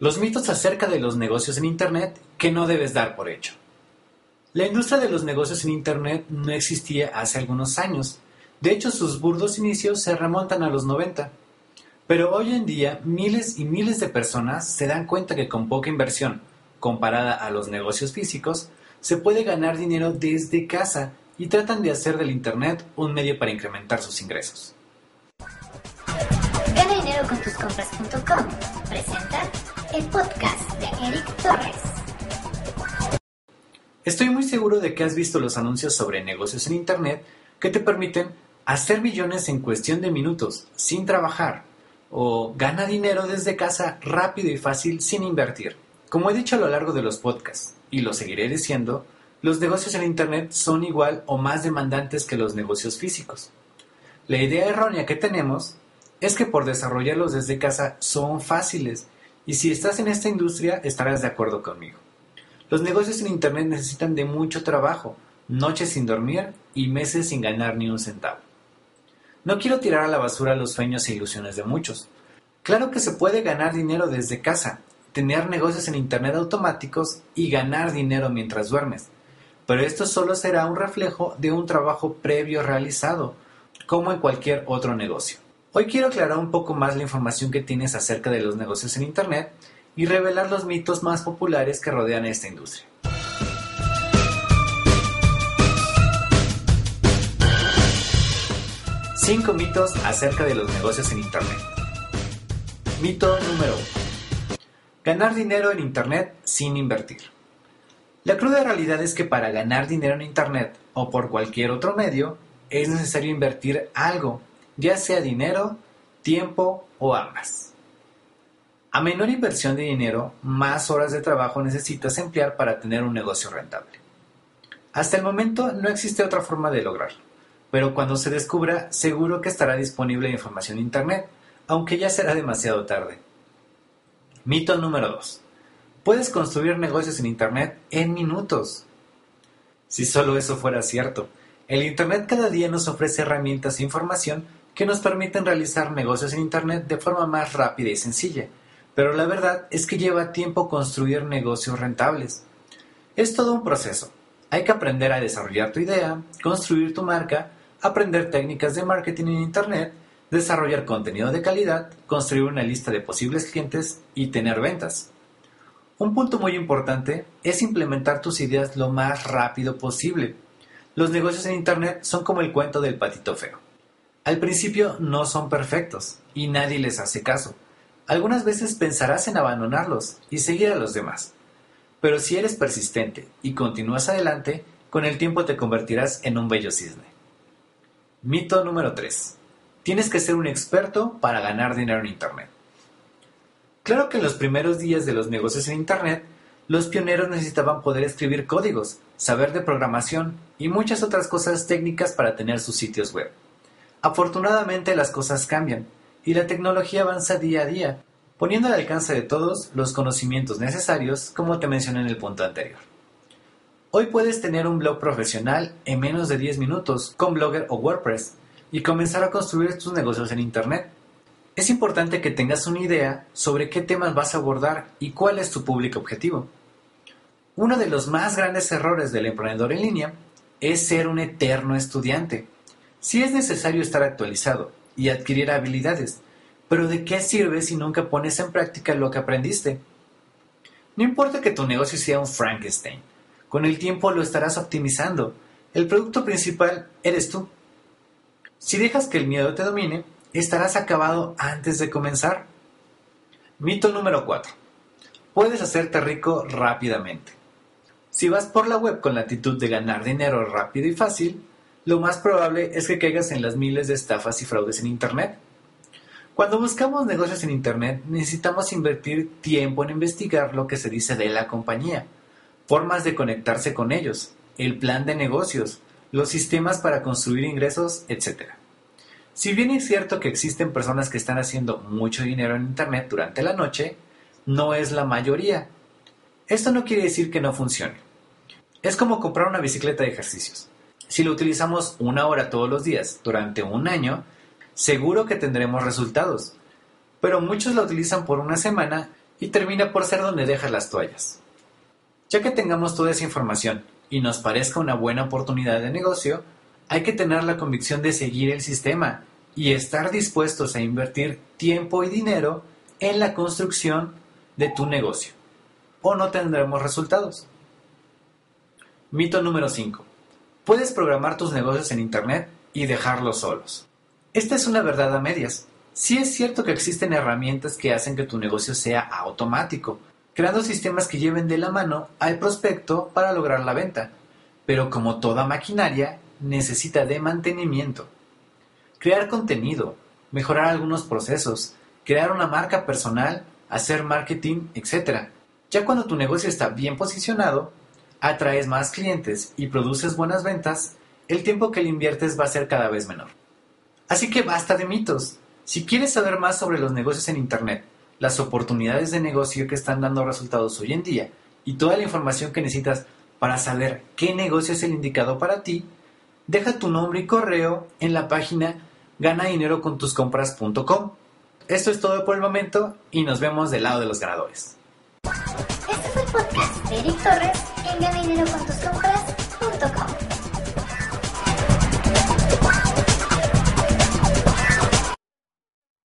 Los mitos acerca de los negocios en Internet que no debes dar por hecho. La industria de los negocios en Internet no existía hace algunos años. De hecho, sus burdos inicios se remontan a los 90. Pero hoy en día miles y miles de personas se dan cuenta que con poca inversión, comparada a los negocios físicos, se puede ganar dinero desde casa y tratan de hacer del Internet un medio para incrementar sus ingresos. Gana dinero con tus compras.com. Presenta el podcast de Eric Torres. Estoy muy seguro de que has visto los anuncios sobre negocios en Internet que te permiten hacer millones en cuestión de minutos sin trabajar o gana dinero desde casa rápido y fácil sin invertir. Como he dicho a lo largo de los podcasts y lo seguiré diciendo, los negocios en Internet son igual o más demandantes que los negocios físicos. La idea errónea que tenemos es que por desarrollarlos desde casa son fáciles y si estás en esta industria estarás de acuerdo conmigo. Los negocios en Internet necesitan de mucho trabajo, noches sin dormir y meses sin ganar ni un centavo. No quiero tirar a la basura los sueños e ilusiones de muchos. Claro que se puede ganar dinero desde casa, tener negocios en Internet automáticos y ganar dinero mientras duermes. Pero esto solo será un reflejo de un trabajo previo realizado, como en cualquier otro negocio. Hoy quiero aclarar un poco más la información que tienes acerca de los negocios en Internet y revelar los mitos más populares que rodean esta industria. Cinco mitos acerca de los negocios en Internet. Mito número 1. Ganar dinero en Internet sin invertir. La cruda realidad es que para ganar dinero en Internet o por cualquier otro medio es necesario invertir algo ya sea dinero, tiempo o ambas. A menor inversión de dinero, más horas de trabajo necesitas emplear para tener un negocio rentable. Hasta el momento no existe otra forma de lograrlo, pero cuando se descubra seguro que estará disponible información en Internet, aunque ya será demasiado tarde. Mito número 2. Puedes construir negocios en Internet en minutos. Si solo eso fuera cierto, el Internet cada día nos ofrece herramientas e información que nos permiten realizar negocios en Internet de forma más rápida y sencilla, pero la verdad es que lleva tiempo construir negocios rentables. Es todo un proceso. Hay que aprender a desarrollar tu idea, construir tu marca, aprender técnicas de marketing en Internet, desarrollar contenido de calidad, construir una lista de posibles clientes y tener ventas. Un punto muy importante es implementar tus ideas lo más rápido posible. Los negocios en Internet son como el cuento del patito feo. Al principio no son perfectos y nadie les hace caso. Algunas veces pensarás en abandonarlos y seguir a los demás. Pero si eres persistente y continúas adelante, con el tiempo te convertirás en un bello cisne. Mito número 3. Tienes que ser un experto para ganar dinero en Internet. Claro que en los primeros días de los negocios en Internet, los pioneros necesitaban poder escribir códigos, saber de programación y muchas otras cosas técnicas para tener sus sitios web. Afortunadamente las cosas cambian y la tecnología avanza día a día, poniendo al alcance de todos los conocimientos necesarios como te mencioné en el punto anterior. Hoy puedes tener un blog profesional en menos de 10 minutos con Blogger o WordPress y comenzar a construir tus negocios en Internet. Es importante que tengas una idea sobre qué temas vas a abordar y cuál es tu público objetivo. Uno de los más grandes errores del emprendedor en línea es ser un eterno estudiante Sí es necesario estar actualizado y adquirir habilidades, pero ¿de qué sirve si nunca pones en práctica lo que aprendiste? No importa que tu negocio sea un Frankenstein, con el tiempo lo estarás optimizando. El producto principal eres tú. Si dejas que el miedo te domine, estarás acabado antes de comenzar. Mito número 4. Puedes hacerte rico rápidamente. Si vas por la web con la actitud de ganar dinero rápido y fácil, lo más probable es que caigas en las miles de estafas y fraudes en Internet. Cuando buscamos negocios en Internet, necesitamos invertir tiempo en investigar lo que se dice de la compañía, formas de conectarse con ellos, el plan de negocios, los sistemas para construir ingresos, etc. Si bien es cierto que existen personas que están haciendo mucho dinero en Internet durante la noche, no es la mayoría. Esto no quiere decir que no funcione. Es como comprar una bicicleta de ejercicios. Si lo utilizamos una hora todos los días durante un año, seguro que tendremos resultados. Pero muchos la utilizan por una semana y termina por ser donde dejas las toallas. Ya que tengamos toda esa información y nos parezca una buena oportunidad de negocio, hay que tener la convicción de seguir el sistema y estar dispuestos a invertir tiempo y dinero en la construcción de tu negocio. O no tendremos resultados. Mito número 5. Puedes programar tus negocios en Internet y dejarlos solos. Esta es una verdad a medias. Sí es cierto que existen herramientas que hacen que tu negocio sea automático, creando sistemas que lleven de la mano al prospecto para lograr la venta. Pero como toda maquinaria, necesita de mantenimiento. Crear contenido, mejorar algunos procesos, crear una marca personal, hacer marketing, etc. Ya cuando tu negocio está bien posicionado, atraes más clientes y produces buenas ventas, el tiempo que le inviertes va a ser cada vez menor. Así que basta de mitos. Si quieres saber más sobre los negocios en Internet, las oportunidades de negocio que están dando resultados hoy en día y toda la información que necesitas para saber qué negocio es el indicado para ti, deja tu nombre y correo en la página ganadinerocontuscompras.com. Esto es todo por el momento y nos vemos del lado de los ganadores. Este fue el podcast de Eric Torres en GameDineroConTusCompras.com.